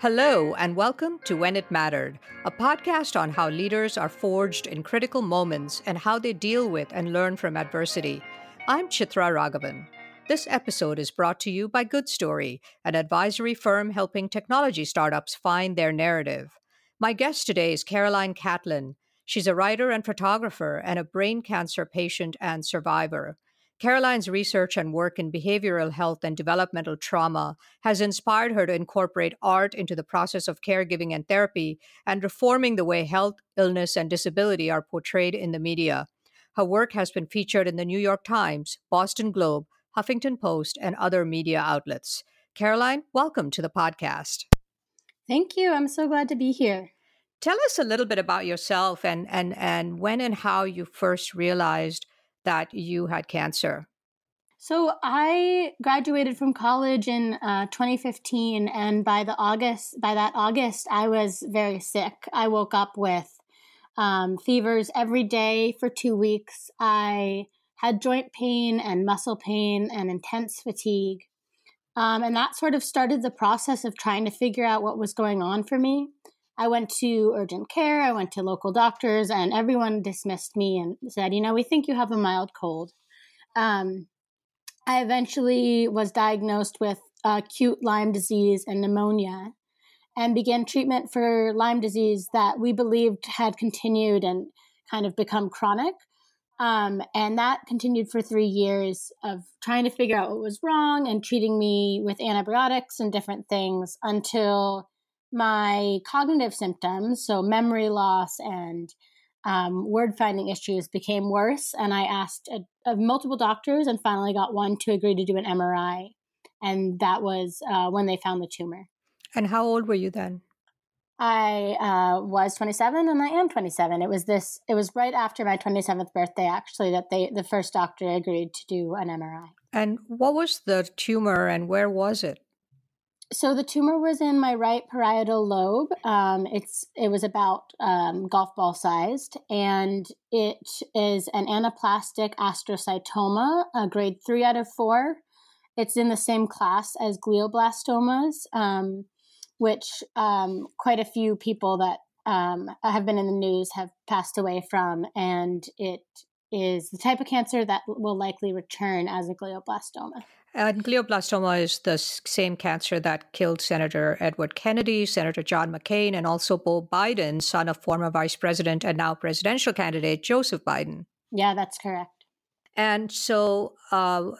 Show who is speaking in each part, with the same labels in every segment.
Speaker 1: Hello, and welcome to When It Mattered, a podcast on how leaders are forged in critical moments and how they deal with and learn from adversity. I'm Chitra Raghavan. This episode is brought to you by Good Story, an advisory firm helping technology startups find their narrative. My guest today is Caroline Catlin. She's a writer and photographer and a brain cancer patient and survivor. Caroline's research and work in behavioral health and developmental trauma has inspired her to incorporate art into the process of caregiving and therapy and reforming the way health, illness, and disability are portrayed in the media. Her work has been featured in the New York Times, Boston Globe, Huffington Post, and other media outlets. Caroline, welcome to the podcast.
Speaker 2: Thank you. I'm so glad to be here.
Speaker 1: Tell us a little bit about yourself and, and, and when and how you first realized that you had cancer?
Speaker 2: So I graduated from college in uh, 2015, and by the August, by that August, I was very sick. I woke up with um, fevers every day for two weeks. I had joint pain and muscle pain and intense fatigue, um, and that sort of started the process of trying to figure out what was going on for me. I went to urgent care, I went to local doctors, and everyone dismissed me and said, you know, we think you have a mild cold. Um, I eventually was diagnosed with acute Lyme disease and pneumonia and began treatment for Lyme disease that we believed had continued and kind of become chronic. Um, and that continued for three years of trying to figure out what was wrong and treating me with antibiotics and different things until my cognitive symptoms, so memory loss and um, word finding issues, became worse. And I asked a, a multiple doctors and finally got one to agree to do an MRI. And that was uh, when they found the tumor.
Speaker 1: And how old were you then?
Speaker 2: I uh, was 27 and I am 27. It was this, it was right after my 27th birthday, actually, that they, the first doctor agreed to do an MRI.
Speaker 1: And what was the tumor and where was it?
Speaker 2: So the tumor was in my right parietal lobe. Um, it's it was about um, golf ball sized, and it is an anaplastic astrocytoma, a grade three out of four. It's in the same class as glioblastomas, um, which um, quite a few people that um, have been in the news have passed away from, and it is the type of cancer that will likely return as a glioblastoma.
Speaker 1: And glioblastoma is the same cancer that killed Senator Edward Kennedy, Senator John McCain, and also Beau Biden, son of former vice president and now presidential candidate Joseph Biden.
Speaker 2: Yeah, that's correct.
Speaker 1: And so, uh,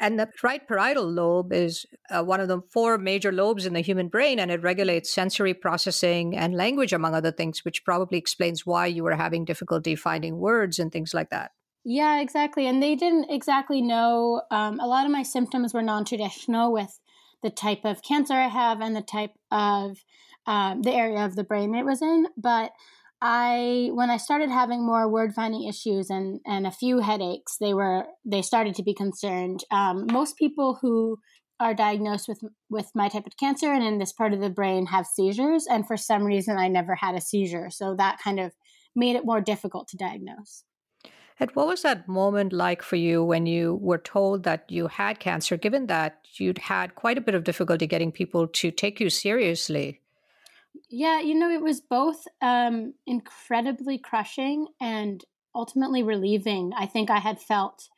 Speaker 1: and the right parietal lobe is uh, one of the four major lobes in the human brain, and it regulates sensory processing and language, among other things, which probably explains why you were having difficulty finding words and things like that.
Speaker 2: Yeah, exactly. And they didn't exactly know. Um, a lot of my symptoms were non traditional with the type of cancer I have and the type of um, the area of the brain it was in. But I, when I started having more word finding issues and, and a few headaches, they were, they started to be concerned. Um, most people who are diagnosed with, with my type of cancer and in this part of the brain have seizures. And for some reason, I never had a seizure. So that kind of made it more difficult to diagnose.
Speaker 1: And what was that moment like for you when you were told that you had cancer, given that you'd had quite a bit of difficulty getting people to take you seriously?
Speaker 2: Yeah, you know, it was both um, incredibly crushing and ultimately relieving. I think I had felt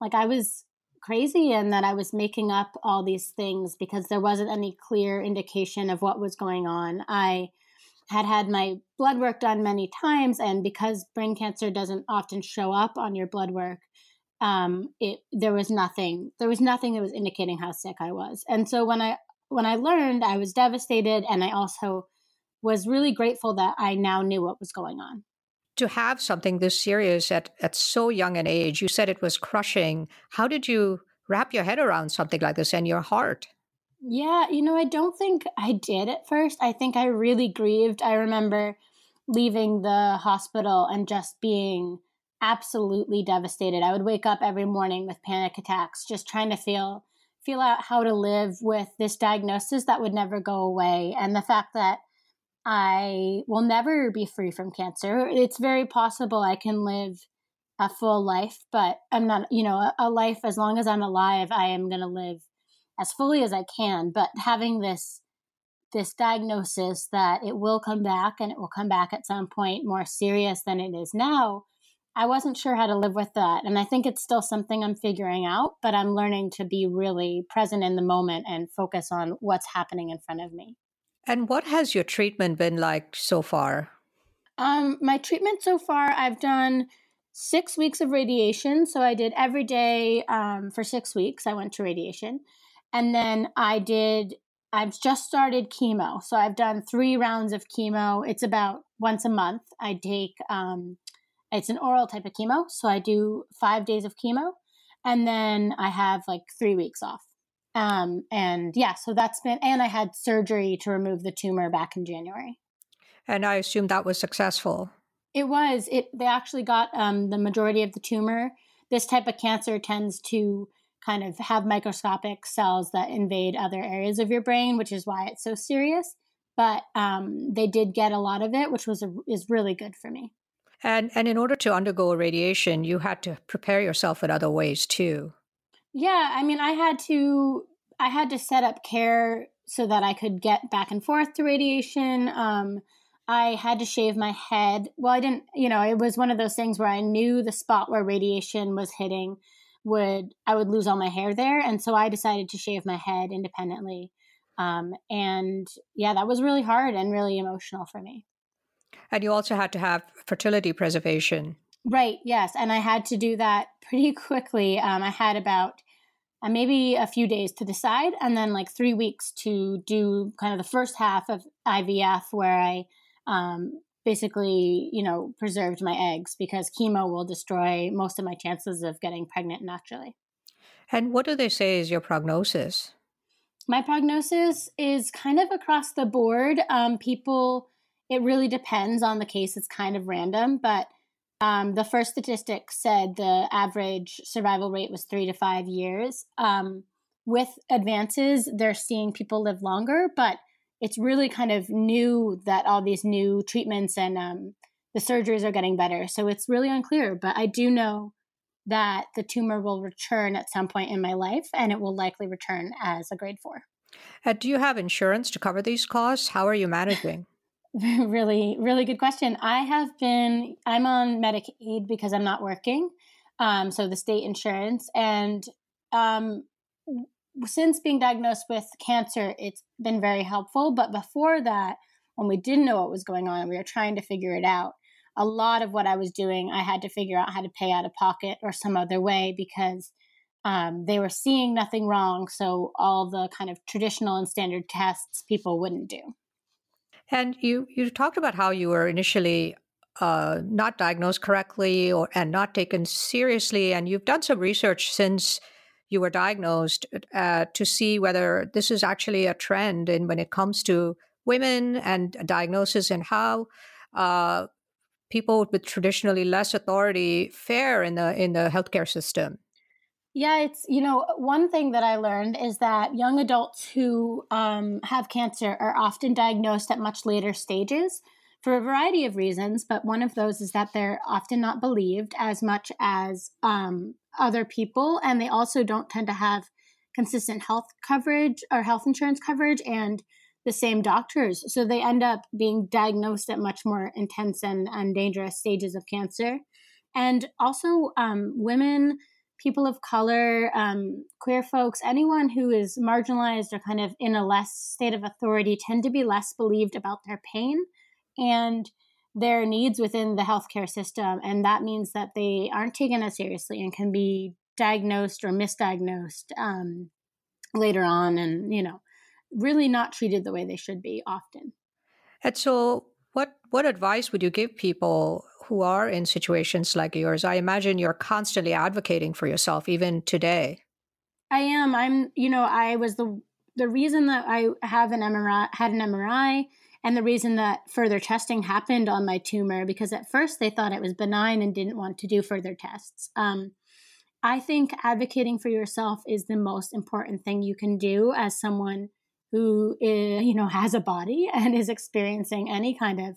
Speaker 2: like I was crazy and that I was making up all these things because there wasn't any clear indication of what was going on. I had had my blood work done many times, and because brain cancer doesn't often show up on your blood work, um, it there was nothing. There was nothing that was indicating how sick I was. And so when I when I learned, I was devastated, and I also was really grateful that I now knew what was going on.
Speaker 1: To have something this serious at at so young an age, you said it was crushing. How did you wrap your head around something like this and your heart?
Speaker 2: Yeah, you know, I don't think I did at first. I think I really grieved. I remember leaving the hospital and just being absolutely devastated. I would wake up every morning with panic attacks, just trying to feel feel out how to live with this diagnosis that would never go away and the fact that I will never be free from cancer. It's very possible I can live a full life, but I'm not, you know, a, a life as long as I'm alive, I am going to live as fully as I can. But having this this diagnosis that it will come back and it will come back at some point more serious than it is now, I wasn't sure how to live with that. And I think it's still something I'm figuring out, but I'm learning to be really present in the moment and focus on what's happening in front of me.
Speaker 1: And what has your treatment been like so far?
Speaker 2: Um, my treatment so far, I've done six weeks of radiation. So I did every day um, for six weeks. I went to radiation. And then I did, I've just started chemo. So I've done three rounds of chemo. It's about once a month. I take, um, it's an oral type of chemo. So I do five days of chemo. And then I have like three weeks off. Um, and yeah, so that's been, and I had surgery to remove the tumor back in January.
Speaker 1: And I assume that was successful.
Speaker 2: It was. It they actually got um, the majority of the tumor. This type of cancer tends to kind of have microscopic cells that invade other areas of your brain, which is why it's so serious. But um, they did get a lot of it, which was a, is really good for me.
Speaker 1: And and in order to undergo radiation, you had to prepare yourself in other ways too.
Speaker 2: Yeah, I mean, I had to I had to set up care so that I could get back and forth to radiation. Um, I had to shave my head. Well, I didn't, you know, it was one of those things where I knew the spot where radiation was hitting would I would lose all my hair there, and so I decided to shave my head independently. Um, and yeah, that was really hard and really emotional for me.
Speaker 1: And you also had to have fertility preservation.
Speaker 2: Right. Yes, and I had to do that pretty quickly. Um, I had about uh, maybe a few days to decide, and then like three weeks to do kind of the first half of IVF, where I um, basically, you know, preserved my eggs because chemo will destroy most of my chances of getting pregnant naturally.
Speaker 1: And what do they say is your prognosis?
Speaker 2: My prognosis is kind of across the board. Um, people, it really depends on the case. It's kind of random, but um, the first statistic said the average survival rate was three to five years. Um, with advances, they're seeing people live longer, but it's really kind of new that all these new treatments and um, the surgeries are getting better. So it's really unclear, but I do know that the tumor will return at some point in my life and it will likely return as a grade four.
Speaker 1: Uh, do you have insurance to cover these costs? How are you managing?
Speaker 2: really, really good question. I have been, I'm on Medicaid because I'm not working. Um, so the state insurance. And um, since being diagnosed with cancer, it's been very helpful. But before that, when we didn't know what was going on, we were trying to figure it out. A lot of what I was doing, I had to figure out how to pay out of pocket or some other way because um, they were seeing nothing wrong. So all the kind of traditional and standard tests people wouldn't do.
Speaker 1: And you you talked about how you were initially uh, not diagnosed correctly or and not taken seriously, and you've done some research since you were diagnosed uh, to see whether this is actually a trend in when it comes to women and diagnosis and how uh, people with traditionally less authority fare in the in the healthcare system.
Speaker 2: Yeah, it's you know one thing that I learned is that young adults who um, have cancer are often diagnosed at much later stages for a variety of reasons, but one of those is that they're often not believed as much as um, other people, and they also don't tend to have consistent health coverage or health insurance coverage and the same doctors. So they end up being diagnosed at much more intense and, and dangerous stages of cancer. And also, um, women, people of color, um, queer folks, anyone who is marginalized or kind of in a less state of authority tend to be less believed about their pain and their needs within the healthcare system. And that means that they aren't taken as seriously and can be diagnosed or misdiagnosed um, later on and, you know, really not treated the way they should be often.
Speaker 1: And so, what, what advice would you give people who are in situations like yours? I imagine you're constantly advocating for yourself, even today.
Speaker 2: I am. I'm, you know, I was the the reason that I have an MRI had an MRI and the reason that further testing happened on my tumor because at first they thought it was benign and didn't want to do further tests. Um, I think advocating for yourself is the most important thing you can do as someone who is, you know has a body and is experiencing any kind of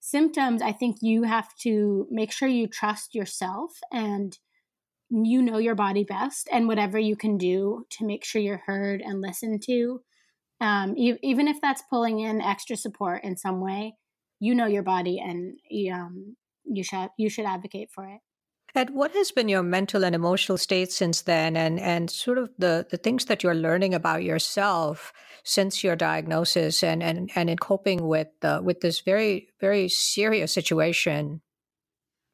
Speaker 2: symptoms. I think you have to make sure you trust yourself and you know your body best and whatever you can do to make sure you're heard and listened to Um, you, even if that's pulling in extra support in some way, you know your body and um, you should you should advocate for it.
Speaker 1: And what has been your mental and emotional state since then, and and sort of the the things that you're learning about yourself since your diagnosis, and and and in coping with uh, with this very very serious situation?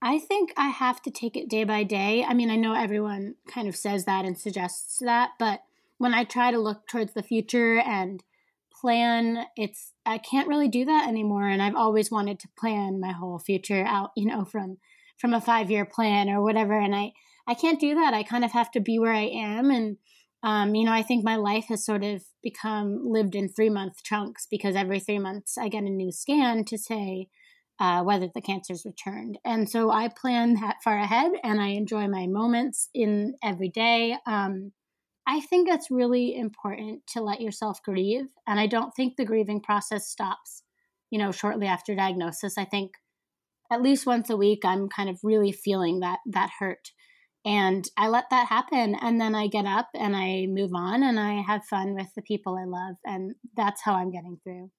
Speaker 2: I think I have to take it day by day. I mean, I know everyone kind of says that and suggests that, but when I try to look towards the future and plan, it's I can't really do that anymore. And I've always wanted to plan my whole future out, you know, from from a five year plan or whatever. And I, I can't do that. I kind of have to be where I am. And, um, you know, I think my life has sort of become lived in three month chunks because every three months I get a new scan to say uh, whether the cancer's returned. And so I plan that far ahead and I enjoy my moments in every day. Um, I think it's really important to let yourself grieve. And I don't think the grieving process stops, you know, shortly after diagnosis. I think at least once a week i'm kind of really feeling that that hurt and i let that happen and then i get up and i move on and i have fun with the people i love and that's how i'm getting through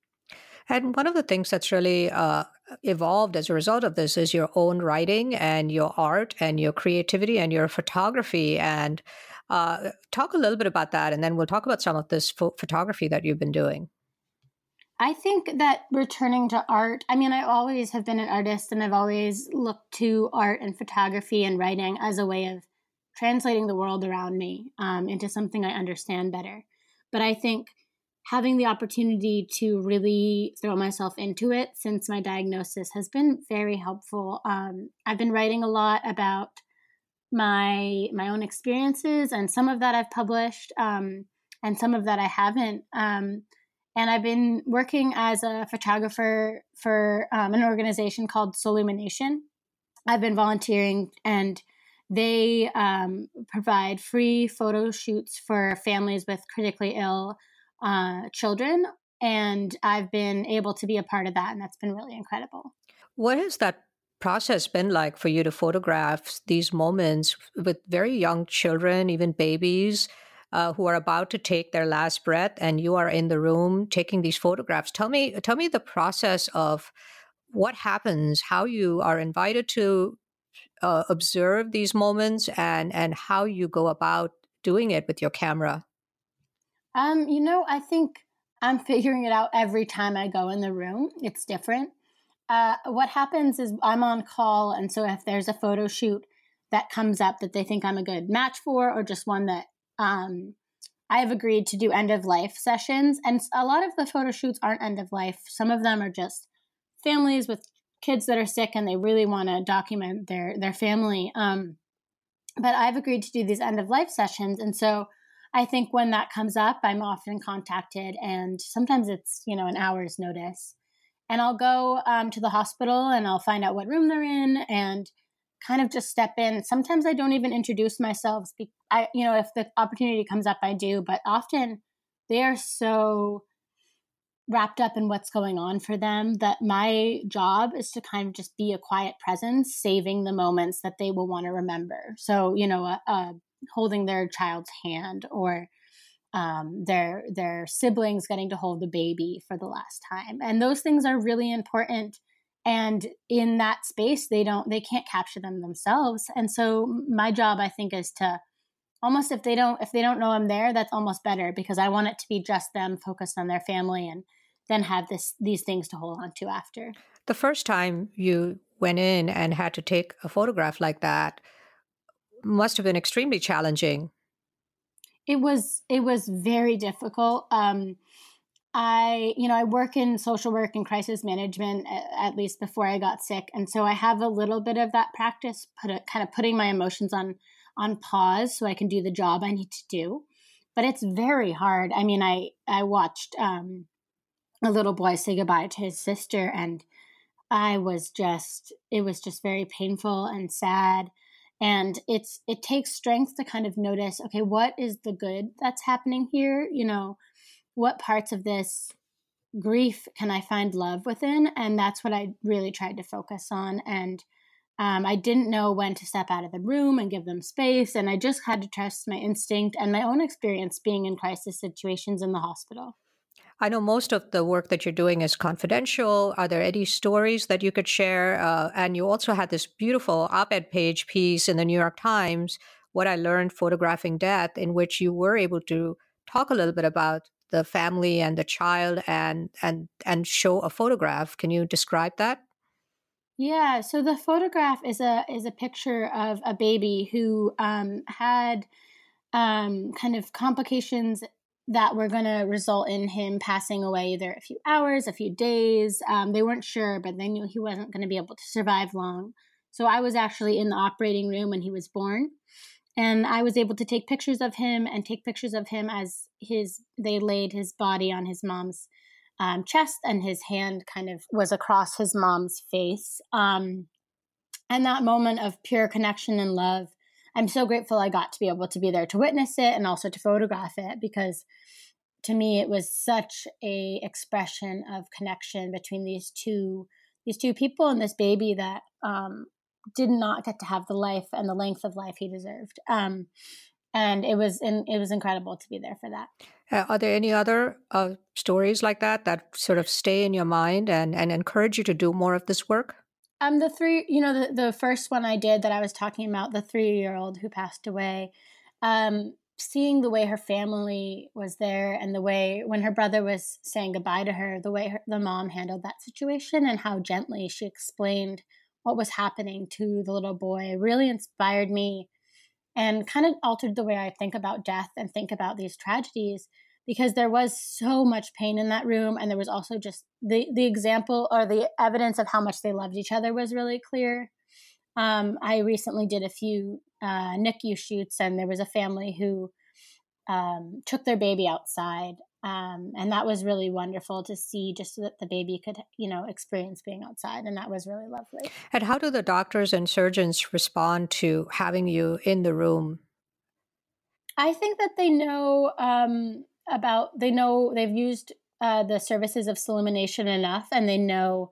Speaker 1: and one of the things that's really uh, evolved as a result of this is your own writing and your art and your creativity and your photography and uh, talk a little bit about that and then we'll talk about some of this ph- photography that you've been doing
Speaker 2: I think that returning to art, I mean, I always have been an artist and I've always looked to art and photography and writing as a way of translating the world around me um, into something I understand better. But I think having the opportunity to really throw myself into it since my diagnosis has been very helpful. Um, I've been writing a lot about my my own experiences, and some of that I've published, um, and some of that I haven't. Um, and I've been working as a photographer for um, an organization called Soullumination. I've been volunteering, and they um, provide free photo shoots for families with critically ill uh, children. And I've been able to be a part of that, and that's been really incredible.
Speaker 1: What has that process been like for you to photograph these moments with very young children, even babies? uh, who are about to take their last breath, and you are in the room taking these photographs. Tell me, tell me the process of what happens, how you are invited to uh, observe these moments, and and how you go about doing it with your camera.
Speaker 2: Um, you know, I think I'm figuring it out every time I go in the room. It's different. Uh, what happens is I'm on call, and so if there's a photo shoot that comes up that they think I'm a good match for, or just one that um, I have agreed to do end of life sessions, and a lot of the photo shoots aren't end of life. Some of them are just families with kids that are sick and they really want to document their their family. Um, but I've agreed to do these end of life sessions, and so I think when that comes up, I'm often contacted, and sometimes it's you know an hour's notice, and I'll go um, to the hospital and I'll find out what room they're in and kind of just step in. Sometimes I don't even introduce myself. I, you know, if the opportunity comes up, I do. But often they are so wrapped up in what's going on for them that my job is to kind of just be a quiet presence, saving the moments that they will want to remember. So, you know, uh, uh, holding their child's hand or um, their their siblings getting to hold the baby for the last time, and those things are really important. And in that space they don't they can't capture them themselves. And so my job i think is to almost if they don't if they don't know i'm there that's almost better because i want it to be just them focused on their family and then have this these things to hold on to after.
Speaker 1: The first time you went in and had to take a photograph like that must have been extremely challenging
Speaker 2: it was it was very difficult um I, you know, I work in social work and crisis management at, least before I got sick, and so I have a little bit of that practice, put it, kind of putting my emotions on on pause so I can do the job I need to do. But it's very hard. I mean, I I watched um, a little boy say goodbye to his sister, and I was just it was just very painful and sad. And it's it takes strength to kind of notice, okay, what is the good that's happening here? You know what parts of this grief can I find love within? And that's what I really tried to focus on. And um, I didn't know when to step out of the room and give them space. And I just had to trust my instinct and my own experience being in crisis situations in the hospital.
Speaker 1: I know most of the work that you're doing is confidential. Are there any stories that you could share? Uh, and you also had this beautiful op ed page piece in the New York Times, What I Learned Photographing Death, in which you were able to talk a little bit about the family and the child and and and show a photograph. Can you describe that?
Speaker 2: Yeah, so the photograph is a is a picture of a baby who um, had um, kind of complications that were going to result in him passing away either a few hours, a few days. Um, they weren't sure, but they knew he wasn't going to be able to survive long. So I was actually in the operating room when he was born, and I was able to take pictures of him and take pictures of him as his they laid his body on his mom's um, chest and his hand kind of was across his mom's face. Um, and that moment of pure connection and love I'm so grateful I got to be able to be there to witness it and also to photograph it because to me it was such a expression of connection between these two these two people and this baby that um, did not get to have the life and the length of life he deserved. Um, and it was in, it was incredible to be there for that.
Speaker 1: Uh, are there any other uh, stories like that that sort of stay in your mind and, and encourage you to do more of this work?
Speaker 2: Um, the three, you know, the, the first one I did that I was talking about, the three year old who passed away, um, seeing the way her family was there and the way when her brother was saying goodbye to her, the way her, the mom handled that situation and how gently she explained what was happening to the little boy really inspired me and kind of altered the way I think about death and think about these tragedies because there was so much pain in that room and there was also just the the example or the evidence of how much they loved each other was really clear. Um, i recently did a few uh, nicu shoots and there was a family who um, took their baby outside um, and that was really wonderful to see just so that the baby could you know experience being outside and that was really lovely.
Speaker 1: And how do the doctors and surgeons respond to having you in the room?
Speaker 2: I think that they know um, about they know they've used uh, the services of Soullumination enough and they know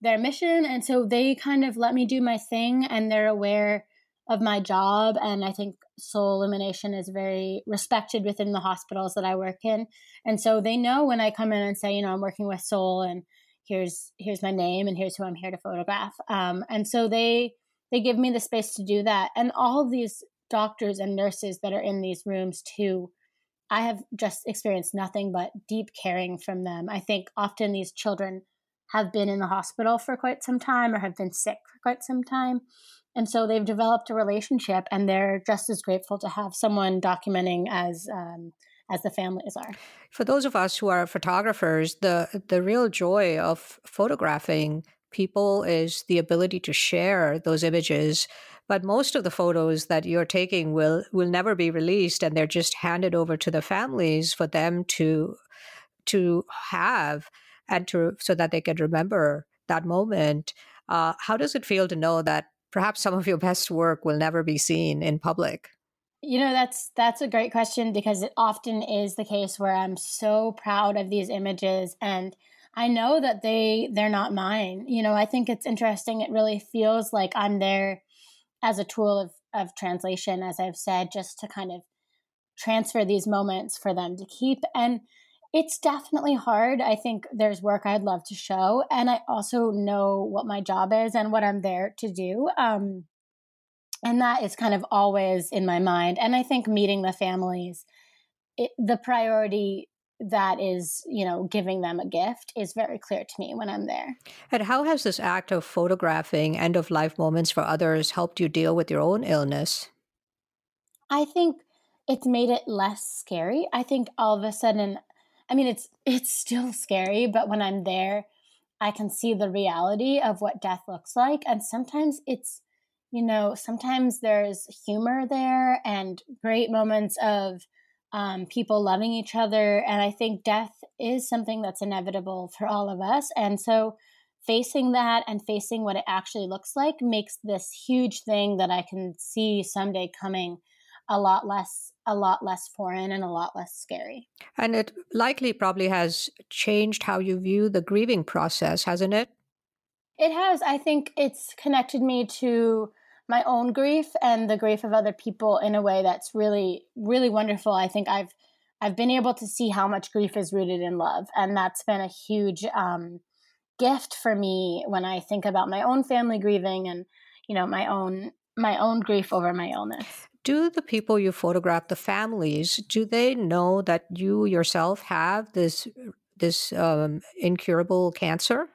Speaker 2: their mission. And so they kind of let me do my thing and they're aware of my job. And i think Soullumination is very respected within the hospitals that i work in. And so they know when i come in and say you know i'm working with soul and here's here's my name and here's who i'm here to photograph. Um, and so they they give me the space to do that. And all these doctors and nurses that are in these rooms too I have just experienced nothing but deep caring from them. I think often these children have been in the hospital for quite some time or have been sick for quite some time. And so they've developed a relationship and they're just as grateful to have someone documenting as um, as the families are.
Speaker 1: For those of us who are photographers, the the real joy of photographing people is the ability to share those images but most of the photos that you're taking will will never be released and they're just handed over to the families for them to to have and to so that they can remember that moment. Uh, how does it feel to know that perhaps some of your best work will never be seen in public?
Speaker 2: You know that's that's a great question because it often is the case where i'm so proud of these images and i know that they they're not mine. You know i think it's interesting. It really feels like i'm there as a tool of, of translation, as I've said, just to kind of transfer these moments for them to keep. And it's definitely hard. I think there's work I'd love to show. And I also know what my job is and what I'm there to do. Um, and that is kind of always in my mind. And I think meeting the families, it, the priority that is, you know, giving them a gift is very clear to me when I'm there.
Speaker 1: And how has this act of photographing end of life moments for others helped you deal with your own illness?
Speaker 2: I think it's made it less scary. I think all of a sudden I mean it's it's still scary, but when I'm there, I can see the reality of what death looks like and sometimes it's you know, sometimes there's humor there and great moments of um, people loving each other. And I think death is something that's inevitable for all of us. And so facing that and facing what it actually looks like makes this huge thing that I can see someday coming a lot less a lot less foreign and a lot less scary.
Speaker 1: And it likely probably has changed how you view the grieving process, hasn't it?
Speaker 2: It has. I think it's connected me to my own grief and the grief of other people in a way that's really really wonderful i think i've I've been able to see how much grief is rooted in love. And that's been a huge um, gift for me when I think about my own family grieving and, you know, my own my own grief over my illness.
Speaker 1: Do the people you photograph, the families, do they know that you yourself have this this um, incurable cancer?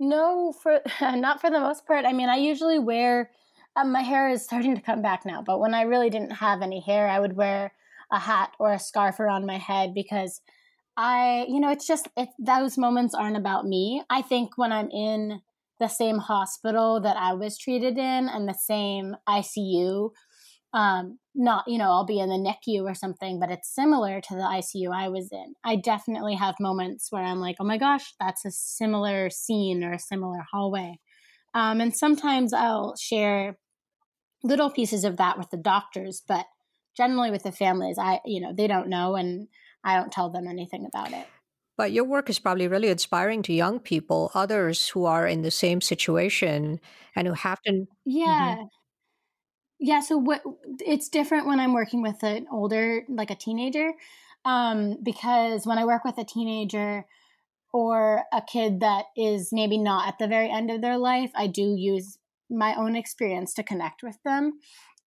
Speaker 2: No, for not for the most part. I mean, I usually wear um, my hair is starting to come back now, but when I really didn't have any hair, I would wear a hat or a scarf around my head because I, you know, it's just it, those moments aren't about me. I think when I'm in the same hospital that I was treated in and the same ICU um not you know i'll be in the nicu or something but it's similar to the icu i was in. I definitely have moments where i'm like oh my gosh that's a similar scene or a similar hallway. Um, and sometimes i'll share little pieces of that with the doctors but generally with the families i you know they don't know and i don't tell them anything about it.
Speaker 1: But your work is probably really inspiring to young people others who are in the same situation and who have to
Speaker 2: yeah. Mm-hmm yeah, so what it's different when I'm working with an older, like a teenager, um, because when I work with a teenager or a kid that is maybe not at the very end of their life, I do use my own experience to connect with them.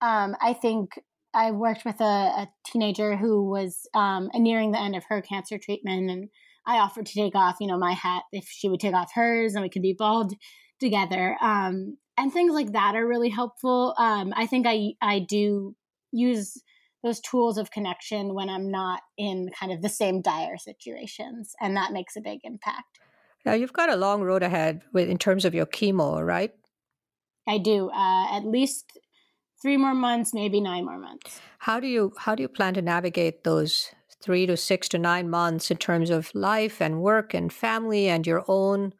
Speaker 2: Um, I think I worked with a, a teenager who was um, nearing the end of her cancer treatment, and I offered to take off, you know, my hat if she would take off hers, and we could be bald together. Um, and things like that are really helpful. Um, I think I I do use those tools of connection when I'm not in kind of the same dire situations, and that makes a big impact.
Speaker 1: Now you've got a long road ahead with in terms of your chemo, right?
Speaker 2: I do. Uh, at least three more months, maybe nine more months.
Speaker 1: How do you how do you plan to navigate those three to six to nine months in terms of life and work and family and your own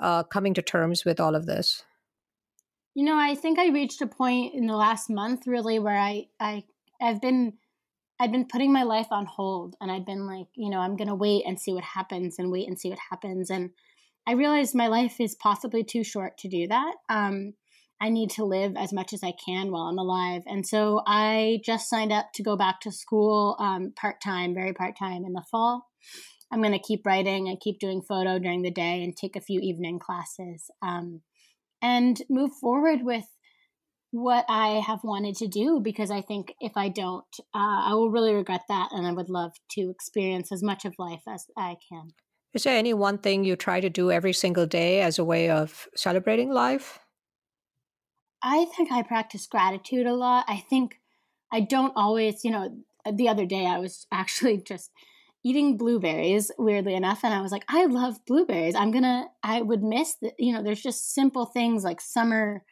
Speaker 1: uh, coming to terms with all of this?
Speaker 2: You know, I think I reached a point in the last month really where I I I've been I've been putting my life on hold and I've been like, you know, I'm going to wait and see what happens and wait and see what happens and I realized my life is possibly too short to do that. Um I need to live as much as I can while I'm alive. And so I just signed up to go back to school um, part time, very part time in the fall. I'm going to keep writing and keep doing photo during the day and take a few evening classes. Um, and move forward with what I have wanted to do because I think if I don't, uh, I will really regret that. And I would love to experience as much of life as I can.
Speaker 1: Is there any one thing you try to do every single day as a way of celebrating life?
Speaker 2: I think I practice gratitude a lot. I think I don't always, you know, the other day I was actually just eating blueberries weirdly enough and i was like i love blueberries. I'm gonna i would miss the you know there's just simple things like summer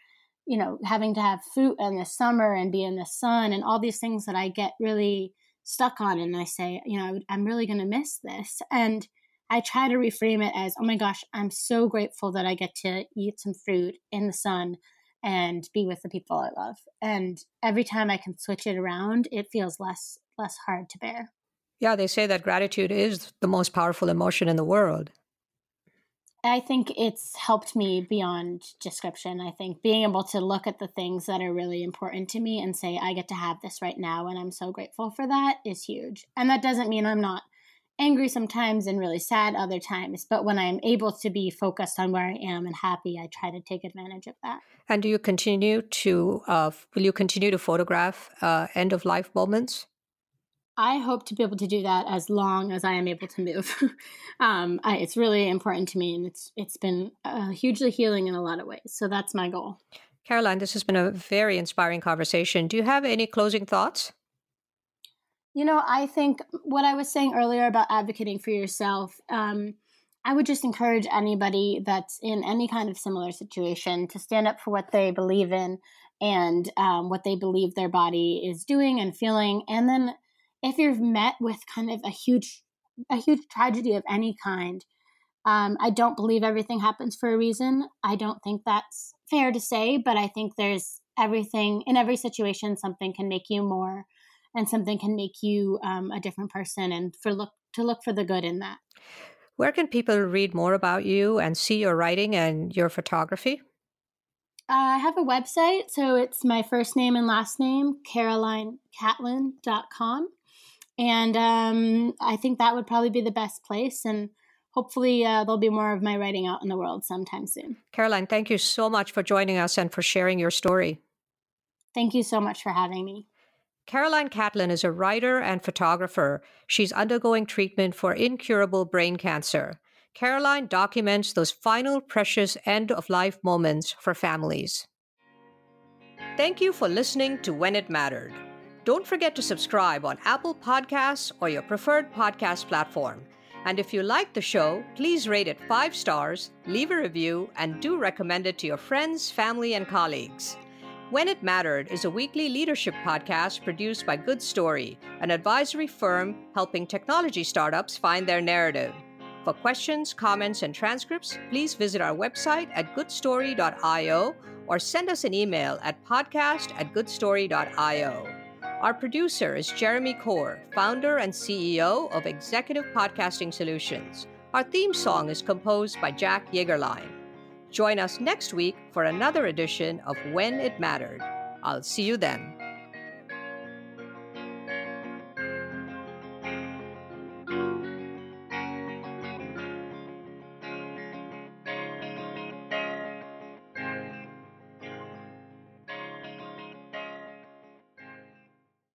Speaker 2: you know having to have fruit in the summer and be in the sun and all these things that i get really stuck on and i say you know i'm really gonna miss this. And i try to reframe it as oh my gosh i'm so grateful that i get to eat some fruit in the sun and be with the people i love. And every time i can switch it around it feels less less hard to bear
Speaker 1: yeah, they say that gratitude is the most powerful emotion in the world.
Speaker 2: I think it's helped me beyond description. I think being able to look at the things that are really important to me and say, I get to have this right now, and I'm so grateful for that is huge. And that doesn't mean I'm not angry sometimes and really sad other times, but when I'm able to be focused on where I am and happy, I try to take advantage of that.
Speaker 1: And do you continue to, uh, will you continue to photograph uh, end of life moments?
Speaker 2: I hope to be able to do that as long as I am able to move. um, I, it's really important to me, and it's it's been uh, hugely healing in a lot of ways. So that's my goal.
Speaker 1: Caroline, this has been a very inspiring conversation. Do you have any closing thoughts?
Speaker 2: You know, I think what I was saying earlier about advocating for yourself. Um, I would just encourage anybody that's in any kind of similar situation to stand up for what they believe in and um, what they believe their body is doing and feeling, and then if you're met with kind of a huge a huge tragedy of any kind um, i don't believe everything happens for a reason. I don't think that's fair to say but i think there's everything in every situation something can make you more and something can make you um, a different person and for look to look for the good in that.
Speaker 1: Where can people read more about you and see your writing and your photography?
Speaker 2: Uh, I have a website, so it's my first name and last name, carolinecatlin.com. And um, I think that would probably be the best place. And hopefully, uh, there'll be more of my writing out in the world sometime soon.
Speaker 1: Caroline, thank you so much for joining us and for sharing your story.
Speaker 2: Thank you so much for having me.
Speaker 1: Caroline Catlin is a writer and photographer. She's undergoing treatment for incurable brain cancer. Caroline documents those final precious end of life moments for families. Thank you for listening to When It Mattered. Don't forget to subscribe on Apple Podcasts or your preferred podcast platform. And if you like the show, please rate it five stars, leave a review, and do recommend it to your friends, family, and colleagues. When It Mattered is a weekly leadership podcast produced by Good Story, an advisory firm helping technology startups find their narrative. For questions, comments, and transcripts, please visit our website at goodstory.io or send us an email at podcast at goodstory.io. Our producer is Jeremy Corr, founder and CEO of Executive Podcasting Solutions. Our theme song is composed by Jack Yeagerline. Join us next week for another edition of When It Mattered. I'll see you then.